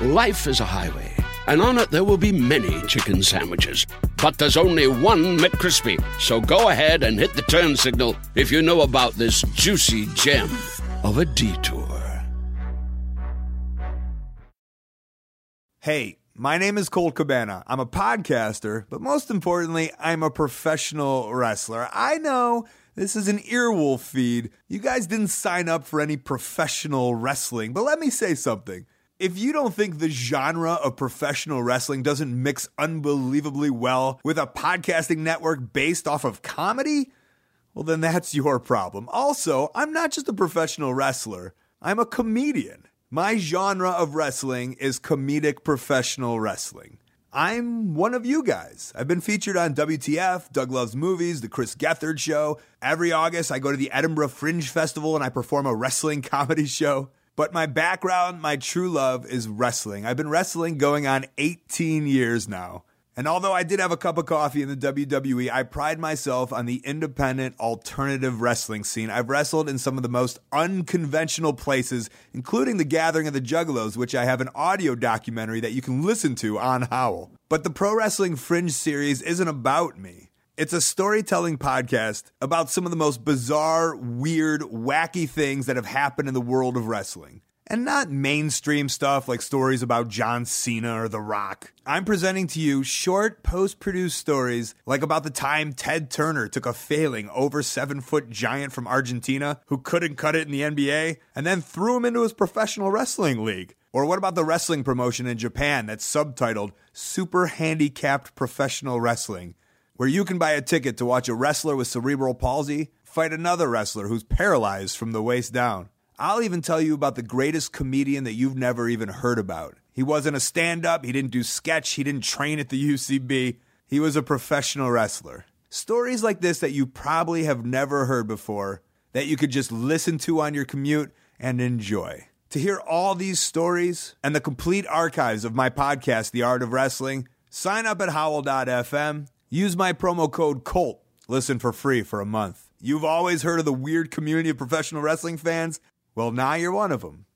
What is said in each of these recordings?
Life is a highway, and on it there will be many chicken sandwiches. But there's only one McCrispy. So go ahead and hit the turn signal if you know about this juicy gem of a detour. Hey, my name is Colt Cabana. I'm a podcaster, but most importantly, I'm a professional wrestler. I know this is an earwolf feed. You guys didn't sign up for any professional wrestling, but let me say something. If you don't think the genre of professional wrestling doesn't mix unbelievably well with a podcasting network based off of comedy, well, then that's your problem. Also, I'm not just a professional wrestler, I'm a comedian. My genre of wrestling is comedic professional wrestling. I'm one of you guys. I've been featured on WTF, Doug Loves Movies, The Chris Gethard Show. Every August, I go to the Edinburgh Fringe Festival and I perform a wrestling comedy show. But my background, my true love is wrestling. I've been wrestling going on 18 years now. And although I did have a cup of coffee in the WWE, I pride myself on the independent alternative wrestling scene. I've wrestled in some of the most unconventional places, including the Gathering of the Juggalos, which I have an audio documentary that you can listen to on Howl. But the Pro Wrestling Fringe series isn't about me. It's a storytelling podcast about some of the most bizarre, weird, wacky things that have happened in the world of wrestling. And not mainstream stuff like stories about John Cena or The Rock. I'm presenting to you short, post produced stories like about the time Ted Turner took a failing over seven foot giant from Argentina who couldn't cut it in the NBA and then threw him into his professional wrestling league. Or what about the wrestling promotion in Japan that's subtitled Super Handicapped Professional Wrestling? Where you can buy a ticket to watch a wrestler with cerebral palsy fight another wrestler who's paralyzed from the waist down. I'll even tell you about the greatest comedian that you've never even heard about. He wasn't a stand up, he didn't do sketch, he didn't train at the UCB. He was a professional wrestler. Stories like this that you probably have never heard before that you could just listen to on your commute and enjoy. To hear all these stories and the complete archives of my podcast, The Art of Wrestling, sign up at howl.fm Use my promo code COLT. Listen for free for a month. You've always heard of the weird community of professional wrestling fans? Well, now you're one of them.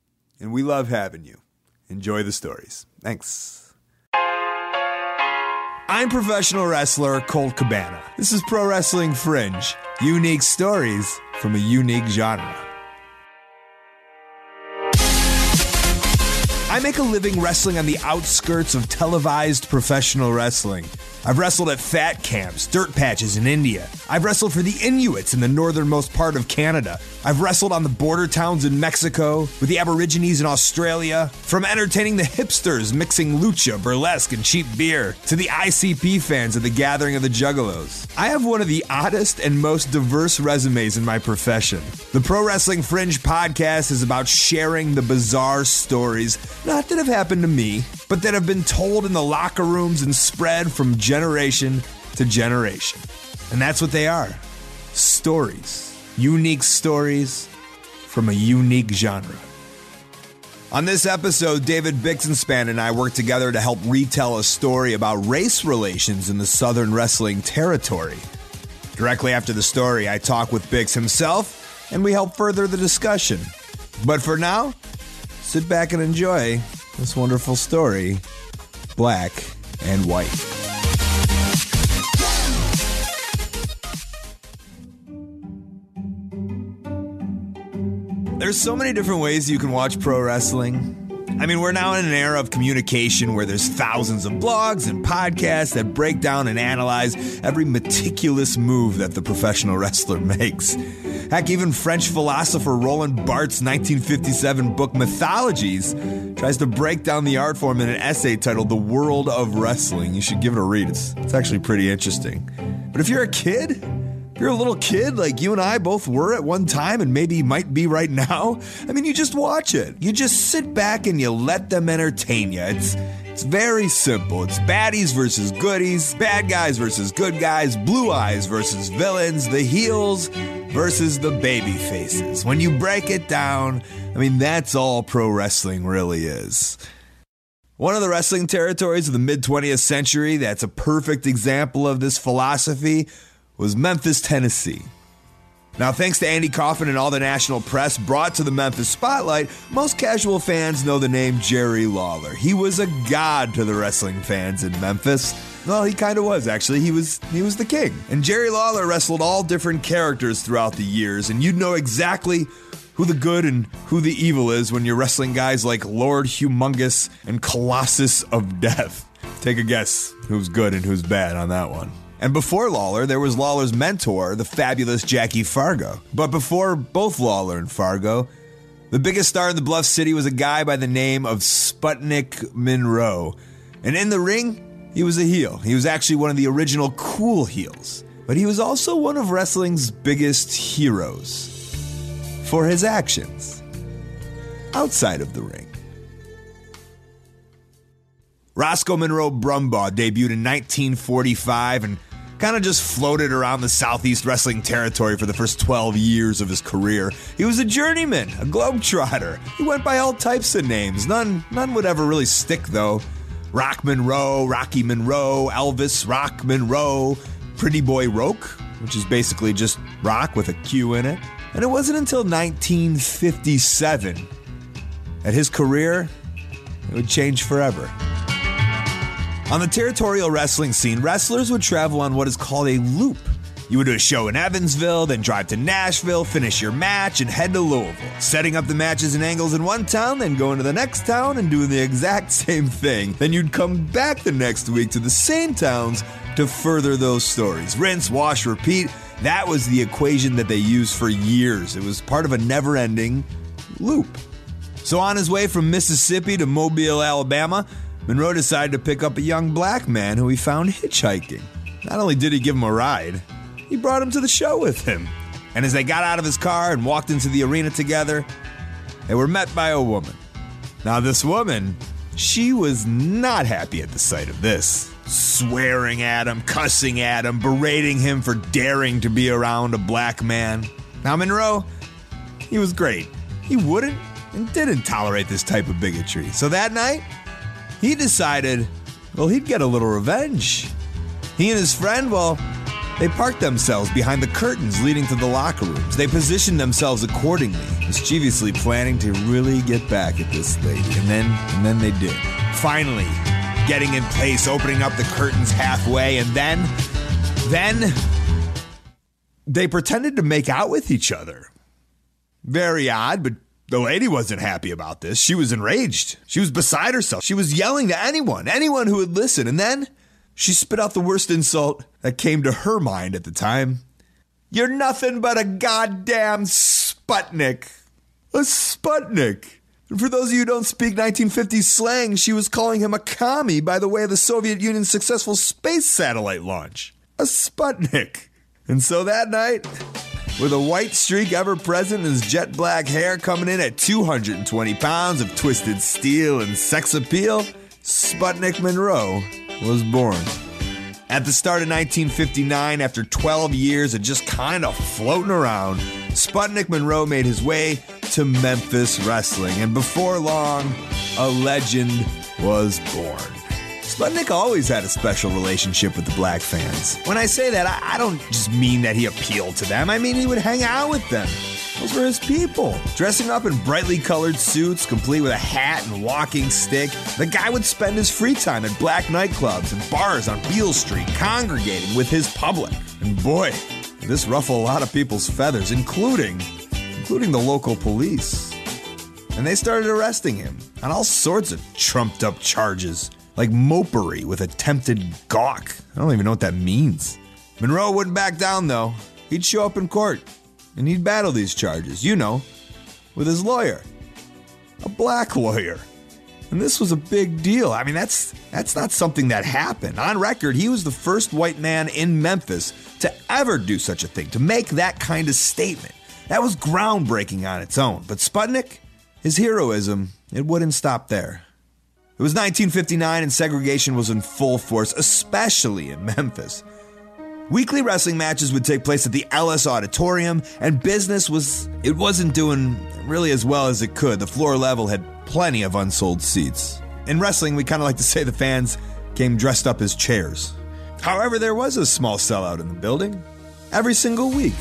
And we love having you. Enjoy the stories. Thanks. I'm professional wrestler Colt Cabana. This is Pro Wrestling Fringe. Unique stories from a unique genre. I make a living wrestling on the outskirts of televised professional wrestling. I've wrestled at fat camps, dirt patches in India. I've wrestled for the Inuits in the northernmost part of Canada. I've wrestled on the border towns in Mexico, with the Aborigines in Australia. From entertaining the hipsters mixing lucha, burlesque, and cheap beer, to the ICP fans at the Gathering of the Juggalos. I have one of the oddest and most diverse resumes in my profession. The Pro Wrestling Fringe podcast is about sharing the bizarre stories, not that have happened to me, but that have been told in the locker rooms and spread from generation to generation. And that's what they are stories. Unique stories from a unique genre. On this episode, David Bixenspan and I worked together to help retell a story about race relations in the Southern Wrestling Territory. Directly after the story, I talk with Bix himself and we help further the discussion. But for now, sit back and enjoy this wonderful story Black and White. There's so many different ways you can watch pro wrestling. I mean, we're now in an era of communication where there's thousands of blogs and podcasts that break down and analyze every meticulous move that the professional wrestler makes. Heck, even French philosopher Roland Barthes' 1957 book Mythologies tries to break down the art form in an essay titled The World of Wrestling. You should give it a read, it's, it's actually pretty interesting. But if you're a kid, you're a little kid like you and I both were at one time and maybe might be right now, I mean, you just watch it. You just sit back and you let them entertain you. It's it's very simple. It's baddies versus goodies, bad guys versus good guys, blue eyes versus villains, the heels versus the baby faces. When you break it down, I mean, that's all pro wrestling really is. One of the wrestling territories of the mid 20th century that's a perfect example of this philosophy was Memphis, Tennessee. Now, thanks to Andy Kaufman and all the national press brought to the Memphis spotlight, most casual fans know the name Jerry Lawler. He was a god to the wrestling fans in Memphis. Well, he kind of was actually. He was he was the king. And Jerry Lawler wrestled all different characters throughout the years, and you'd know exactly who the good and who the evil is when you're wrestling guys like Lord Humongous and Colossus of Death. Take a guess who's good and who's bad on that one. And before Lawler, there was Lawler's mentor, the fabulous Jackie Fargo. But before both Lawler and Fargo, the biggest star in the Bluff City was a guy by the name of Sputnik Monroe. And in the ring, he was a heel. He was actually one of the original cool heels. But he was also one of wrestling's biggest heroes for his actions outside of the ring. Roscoe Monroe Brumbaugh debuted in 1945 and kind of just floated around the Southeast wrestling territory for the first 12 years of his career. He was a journeyman, a globetrotter. He went by all types of names. None, none would ever really stick though. Rock Monroe, Rocky Monroe, Elvis Rock Monroe, Pretty Boy Roque, which is basically just rock with a Q in it. And it wasn't until 1957 that his career it would change forever. On the territorial wrestling scene, wrestlers would travel on what is called a loop. You would do a show in Evansville, then drive to Nashville, finish your match, and head to Louisville, setting up the matches and angles in one town, then going to the next town and doing the exact same thing. Then you'd come back the next week to the same towns to further those stories. Rinse, wash, repeat. That was the equation that they used for years. It was part of a never ending loop. So, on his way from Mississippi to Mobile, Alabama, Monroe decided to pick up a young black man who he found hitchhiking. Not only did he give him a ride, he brought him to the show with him. And as they got out of his car and walked into the arena together, they were met by a woman. Now, this woman, she was not happy at the sight of this. Swearing at him, cussing at him, berating him for daring to be around a black man. Now, Monroe, he was great. He wouldn't and didn't tolerate this type of bigotry. So that night, he decided, well, he'd get a little revenge. He and his friend, well, they parked themselves behind the curtains leading to the locker rooms. They positioned themselves accordingly, mischievously planning to really get back at this lady. And then, and then they did. Finally, getting in place, opening up the curtains halfway, and then, then they pretended to make out with each other. Very odd, but the lady wasn't happy about this. She was enraged. She was beside herself. She was yelling to anyone, anyone who would listen. And then she spit out the worst insult that came to her mind at the time. You're nothing but a goddamn Sputnik. A Sputnik. For those of you who don't speak 1950s slang, she was calling him a commie by the way of the Soviet Union's successful space satellite launch. A Sputnik. And so that night, with a white streak ever present in his jet black hair coming in at 220 pounds of twisted steel and sex appeal, Sputnik Monroe was born. At the start of 1959, after 12 years of just kind of floating around, Sputnik Monroe made his way to Memphis Wrestling, and before long, a legend was born. Sputnik always had a special relationship with the black fans. When I say that, I, don't just mean that he appealed to them, I mean he would hang out with them. Those were his people. Dressing up in brightly colored suits, complete with a hat and walking stick, the guy would spend his free time at black nightclubs and bars on Beale Street, congregating with his public. And boy, this ruffled a lot of people's feathers, including, including the local police. And they started arresting him on all sorts of trumped up charges like mopery with attempted gawk. I don't even know what that means. Monroe wouldn't back down, though. He'd show up in court and he'd battle these charges, you know, with his lawyer. A black lawyer. And this was a big deal. I mean, that's that's not something that happened. On record, he was the first white man in Memphis to ever do such a thing, to make that kind of statement. That was groundbreaking on its own. But Sputnik, his heroism, it wouldn't stop there. It was 1959 and segregation was in full force, especially in Memphis. Weekly wrestling matches would take place at the Ellis Auditorium, and business was it wasn't doing really as well as it could. The floor level had plenty of unsold seats. In wrestling, we kind of like to say the fans came dressed up as chairs. However, there was a small sellout in the building. Every single week.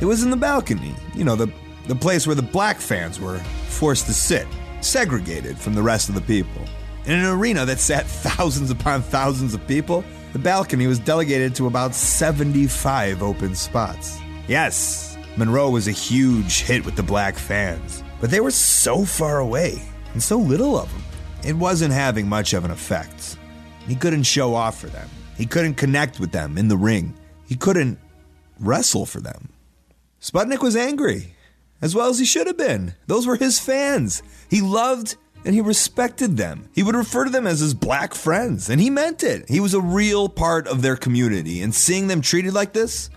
It was in the balcony, you know, the, the place where the black fans were forced to sit, segregated from the rest of the people. In an arena that sat thousands upon thousands of people, the balcony was delegated to about 75 open spots. Yes, Monroe was a huge hit with the black fans, but they were so far away and so little of them. It wasn't having much of an effect. He couldn't show off for them. He couldn't connect with them in the ring. He couldn't wrestle for them. Sputnik was angry, as well as he should have been. Those were his fans. He loved and he respected them. He would refer to them as his black friends, and he meant it. He was a real part of their community, and seeing them treated like this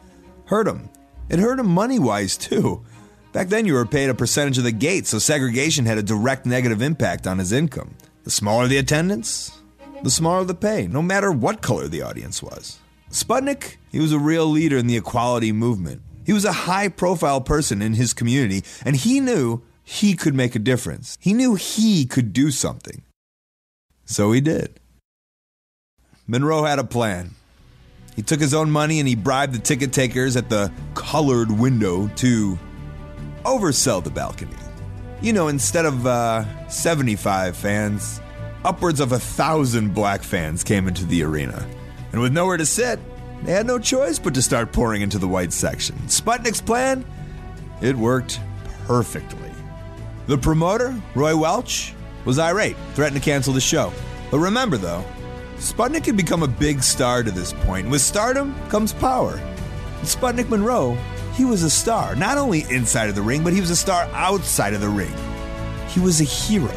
hurt him. It hurt him money wise, too. Back then, you were paid a percentage of the gate, so segregation had a direct negative impact on his income. The smaller the attendance, the smaller the pay, no matter what color the audience was. Sputnik, he was a real leader in the equality movement. He was a high profile person in his community, and he knew he could make a difference. He knew he could do something. So he did. Monroe had a plan. He took his own money and he bribed the ticket takers at the colored window to oversell the balcony. You know, instead of uh, 75 fans, upwards of a thousand black fans came into the arena. And with nowhere to sit, they had no choice but to start pouring into the white section. Sputnik's plan? It worked perfectly. The promoter, Roy Welch, was irate, threatened to cancel the show. But remember, though, Sputnik had become a big star to this point. With stardom comes power. And Sputnik Monroe, he was a star, not only inside of the ring, but he was a star outside of the ring. He was a hero,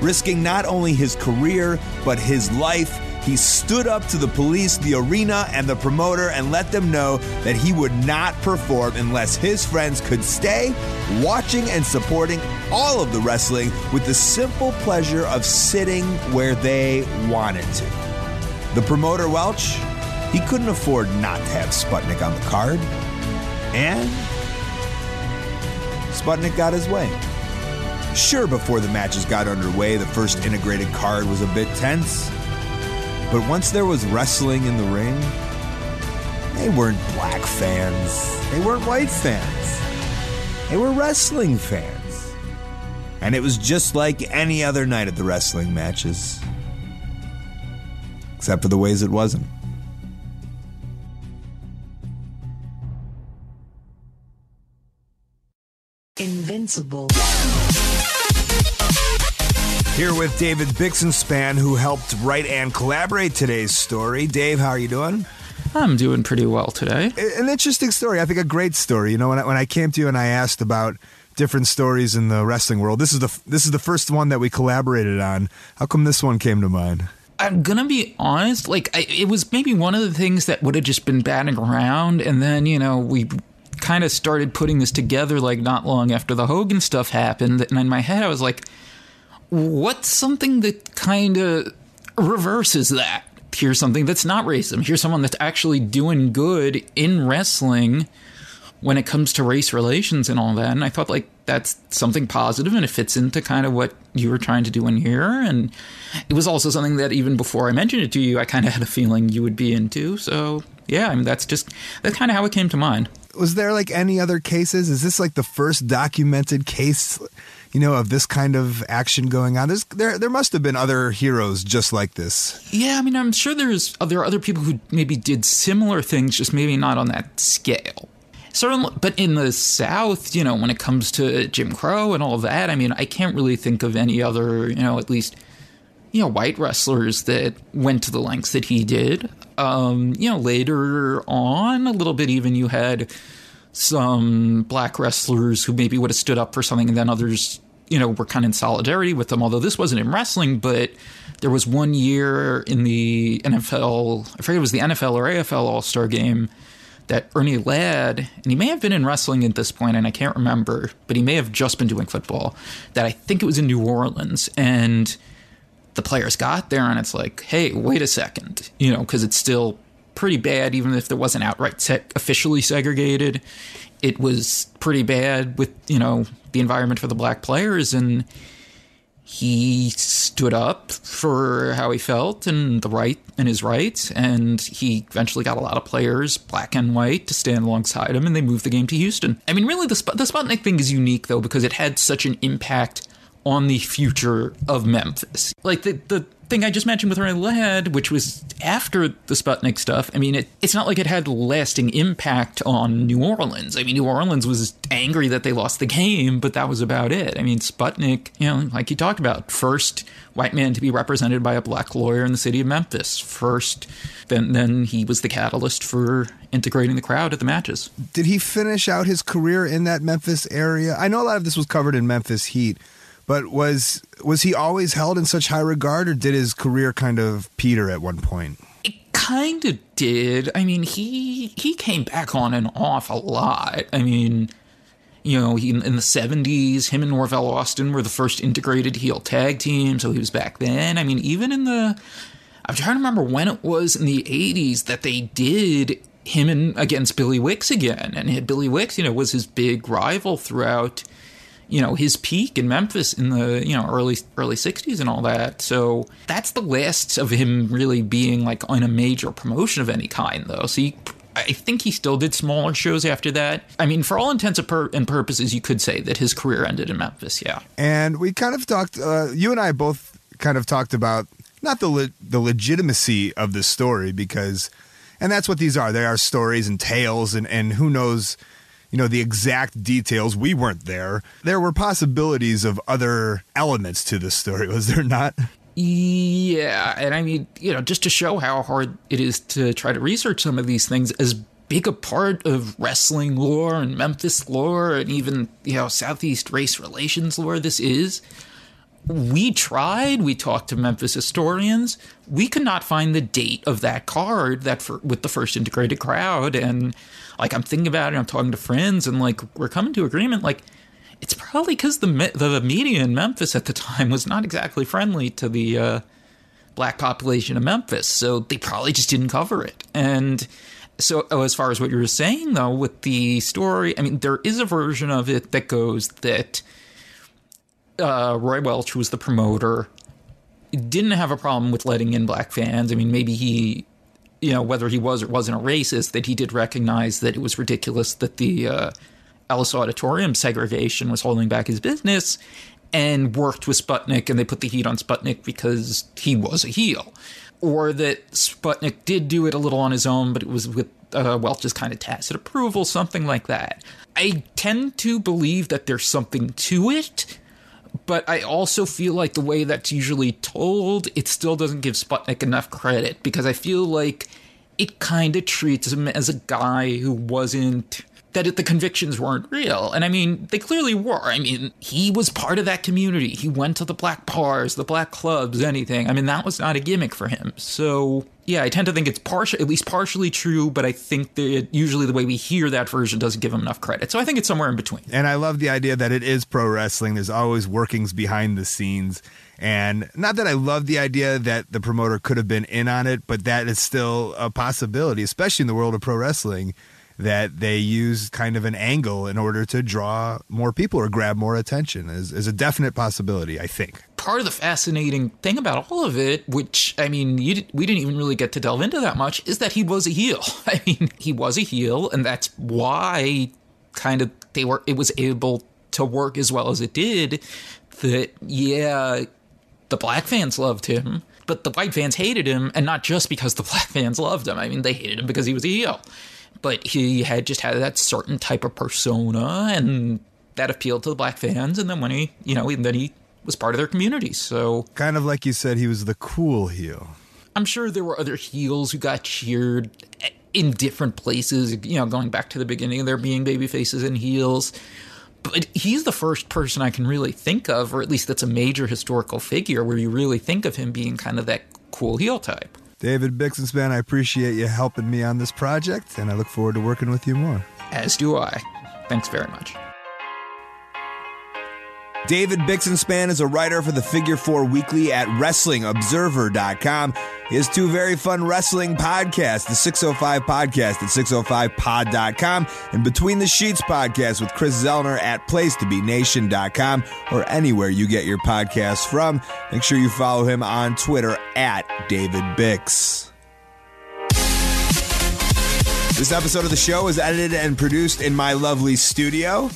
risking not only his career, but his life he stood up to the police, the arena, and the promoter and let them know that he would not perform unless his friends could stay watching and supporting all of the wrestling with the simple pleasure of sitting where they wanted to. The promoter, Welch, he couldn't afford not to have Sputnik on the card. And Sputnik got his way. Sure, before the matches got underway, the first integrated card was a bit tense. But once there was wrestling in the ring, they weren't black fans. They weren't white fans. They were wrestling fans. And it was just like any other night at the wrestling matches. Except for the ways it wasn't. Invincible. Here with David Bixenspan, who helped write and collaborate today's story. Dave, how are you doing? I'm doing pretty well today. An interesting story. I think a great story. You know, when I, when I came to you and I asked about different stories in the wrestling world, this is the this is the first one that we collaborated on. How come this one came to mind? I'm gonna be honest. Like, I, it was maybe one of the things that would have just been batting around, and then you know we kind of started putting this together like not long after the Hogan stuff happened, and in my head I was like what's something that kind of reverses that? Here's something that's not racism. Here's someone that's actually doing good in wrestling when it comes to race relations and all that. And I thought like that's something positive and it fits into kind of what you were trying to do in here. And it was also something that even before I mentioned it to you, I kind of had a feeling you would be into. So yeah, I mean that's just that's kind of how it came to mind. Was there like any other cases? Is this like the first documented case you know, of this kind of action going on. There's, there, there must have been other heroes just like this. Yeah, I mean, I'm sure there's there are other people who maybe did similar things, just maybe not on that scale. Certainly, but in the South, you know, when it comes to Jim Crow and all that, I mean, I can't really think of any other, you know, at least, you know, white wrestlers that went to the lengths that he did. Um, you know, later on, a little bit even, you had some black wrestlers who maybe would have stood up for something, and then others, you know, were kind of in solidarity with them. Although this wasn't in wrestling, but there was one year in the NFL, I forget it was the NFL or AFL All Star game that Ernie Ladd, and he may have been in wrestling at this point, and I can't remember, but he may have just been doing football. That I think it was in New Orleans, and the players got there, and it's like, hey, wait a second, you know, because it's still pretty bad, even if there wasn't outright se- officially segregated. It was pretty bad with you know the environment for the black players, and he stood up for how he felt and the right and his rights, and he eventually got a lot of players, black and white, to stand alongside him, and they moved the game to Houston. I mean, really, the the Sputnik thing is unique though because it had such an impact on the future of Memphis. Like the the thing I just mentioned with Ernie Ladd, which was after the Sputnik stuff, I mean, it, it's not like it had lasting impact on New Orleans. I mean, New Orleans was angry that they lost the game, but that was about it. I mean, Sputnik, you know, like you talked about, first white man to be represented by a black lawyer in the city of Memphis. First, then then he was the catalyst for integrating the crowd at the matches. Did he finish out his career in that Memphis area? I know a lot of this was covered in Memphis Heat. But was was he always held in such high regard, or did his career kind of peter at one point? It kind of did. I mean, he he came back on and off a lot. I mean, you know, he, in the '70s, him and Norvell Austin were the first integrated heel tag team, so he was back then. I mean, even in the I'm trying to remember when it was in the '80s that they did him and against Billy Wicks again, and Billy Wicks, you know, was his big rival throughout you know his peak in Memphis in the you know early early 60s and all that. So that's the last of him really being like on a major promotion of any kind though. So he, I think he still did smaller shows after that. I mean, for all intents and purposes, you could say that his career ended in Memphis. Yeah. And we kind of talked. Uh, you and I both kind of talked about not the le- the legitimacy of the story because, and that's what these are. They are stories and tales, and and who knows you know, the exact details. We weren't there. There were possibilities of other elements to the story, was there not? Yeah, and I mean, you know, just to show how hard it is to try to research some of these things, as big a part of wrestling lore and Memphis lore and even, you know, Southeast race relations lore this is, we tried. We talked to Memphis historians. We could not find the date of that card that for, with the first integrated crowd. And like I'm thinking about it, I'm talking to friends, and like we're coming to agreement. Like it's probably because the the media in Memphis at the time was not exactly friendly to the uh, black population of Memphis, so they probably just didn't cover it. And so, oh, as far as what you were saying though, with the story, I mean, there is a version of it that goes that uh, Roy Welch, who was the promoter, didn't have a problem with letting in black fans. I mean, maybe he, you know, whether he was or wasn't a racist, that he did recognize that it was ridiculous that the uh, Ellis Auditorium segregation was holding back his business and worked with Sputnik and they put the heat on Sputnik because he was a heel. Or that Sputnik did do it a little on his own, but it was with uh, Welch's kind of tacit approval, something like that. I tend to believe that there's something to it but I also feel like the way that's usually told, it still doesn't give Sputnik enough credit because I feel like it kind of treats him as a guy who wasn't that it, the convictions weren't real. And I mean, they clearly were. I mean, he was part of that community. He went to the black bars, the black clubs, anything. I mean, that was not a gimmick for him. So yeah, I tend to think it's partial, at least partially true, but I think that usually the way we hear that version doesn't give him enough credit. So I think it's somewhere in between. And I love the idea that it is pro wrestling. There's always workings behind the scenes. And not that I love the idea that the promoter could have been in on it, but that is still a possibility, especially in the world of pro wrestling that they use kind of an angle in order to draw more people or grab more attention is, is a definite possibility, I think. Part of the fascinating thing about all of it, which, I mean, you, we didn't even really get to delve into that much, is that he was a heel. I mean, he was a heel, and that's why kind of they were, it was able to work as well as it did. That, yeah, the black fans loved him, but the white fans hated him, and not just because the black fans loved him. I mean, they hated him because he was a heel but he had just had that certain type of persona and that appealed to the black fans and then when he you know then he was part of their community. So kind of like you said he was the cool heel. I'm sure there were other heels who got cheered in different places you know going back to the beginning of there being baby faces and heels. But he's the first person I can really think of, or at least that's a major historical figure where you really think of him being kind of that cool heel type. David Bixenspan, I appreciate you helping me on this project, and I look forward to working with you more. As do I. Thanks very much. David Bixenspan is a writer for the Figure 4 Weekly at WrestlingObserver.com. Has two very fun wrestling podcasts the 605 Podcast at 605pod.com and Between the Sheets Podcast with Chris Zellner at PlacetoBeNation.com or anywhere you get your podcasts from. Make sure you follow him on Twitter at David Bix. This episode of the show is edited and produced in my lovely studio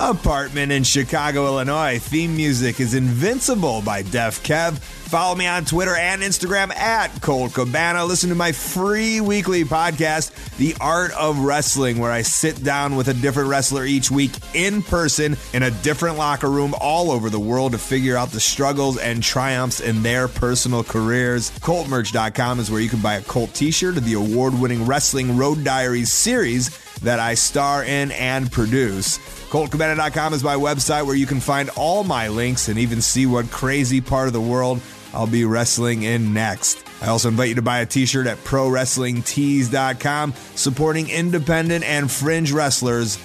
apartment in Chicago, Illinois. Theme music is Invincible by Def Kev. Follow me on Twitter and Instagram at Colt Cabana. Listen to my free weekly podcast, The Art of Wrestling, where I sit down with a different wrestler each week in person in a different locker room all over the world to figure out the struggles and triumphs in their personal careers. ColtMerch.com is where you can buy a Colt t shirt of the award winning Wrestling Road Diaries series that I star in and produce. ColtCabana.com is my website where you can find all my links and even see what crazy part of the world I'll be wrestling in next. I also invite you to buy a t shirt at ProWrestlingTees.com, supporting independent and fringe wrestlers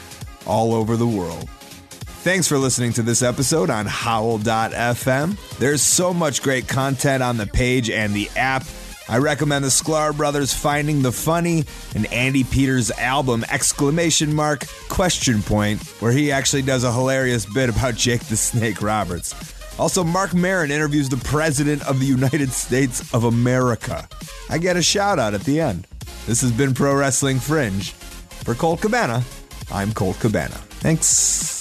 all over the world. Thanks for listening to this episode on Howl.fm. There's so much great content on the page and the app. I recommend the Sklar Brothers Finding the Funny and Andy Peters' album exclamation mark question point where he actually does a hilarious bit about Jake the Snake Roberts. Also, Marc Maron interviews the President of the United States of America. I get a shout out at the end. This has been Pro Wrestling Fringe. For Colt Cabana, I'm Colt Cabana. Thanks.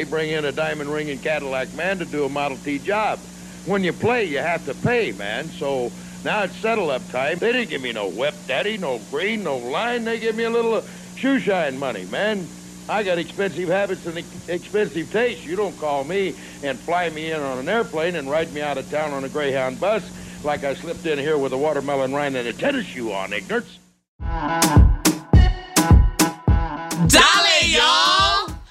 They bring in a diamond ring and Cadillac man to do a Model T job. When you play, you have to pay, man. So now it's settle up time. They didn't give me no whip daddy, no green, no line. They give me a little uh, shoe shine money, man. I got expensive habits and expensive tastes. You don't call me and fly me in on an airplane and ride me out of town on a Greyhound bus like I slipped in here with a watermelon rind and a tennis shoe on, ignorance. Y'all!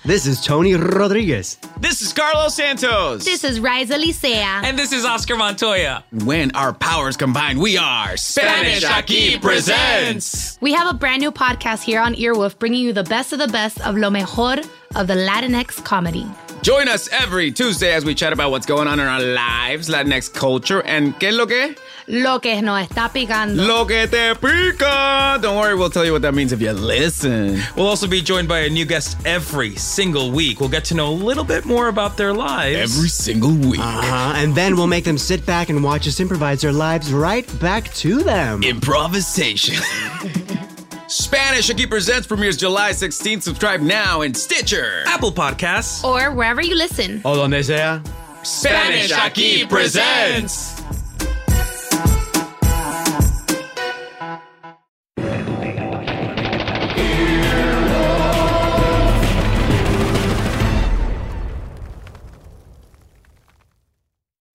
This is Tony Rodriguez. This is Carlos Santos. This is Riza Licea. and this is Oscar Montoya. When our powers combine, we are Spanish Aquí presents. We have a brand new podcast here on Earwolf bringing you the best of the best of lo mejor of the Latinx comedy. Join us every Tuesday as we chat about what's going on in our lives, Latinx culture, and ¿qué es lo que? Lo que nos está picando. Lo que te pica. Don't worry, we'll tell you what that means if you listen. We'll also be joined by a new guest every single week. We'll get to know a little bit more about their lives. Every single week. Uh-huh. And then we'll make them sit back and watch us improvise their lives right back to them. Improvisation. Spanish Aquí Presents premieres July 16th. Subscribe now in Stitcher. Apple Podcasts. Or wherever you listen. O donde sea. Spanish Aquí Presents.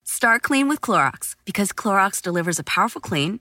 Start clean with Clorox because Clorox delivers a powerful clean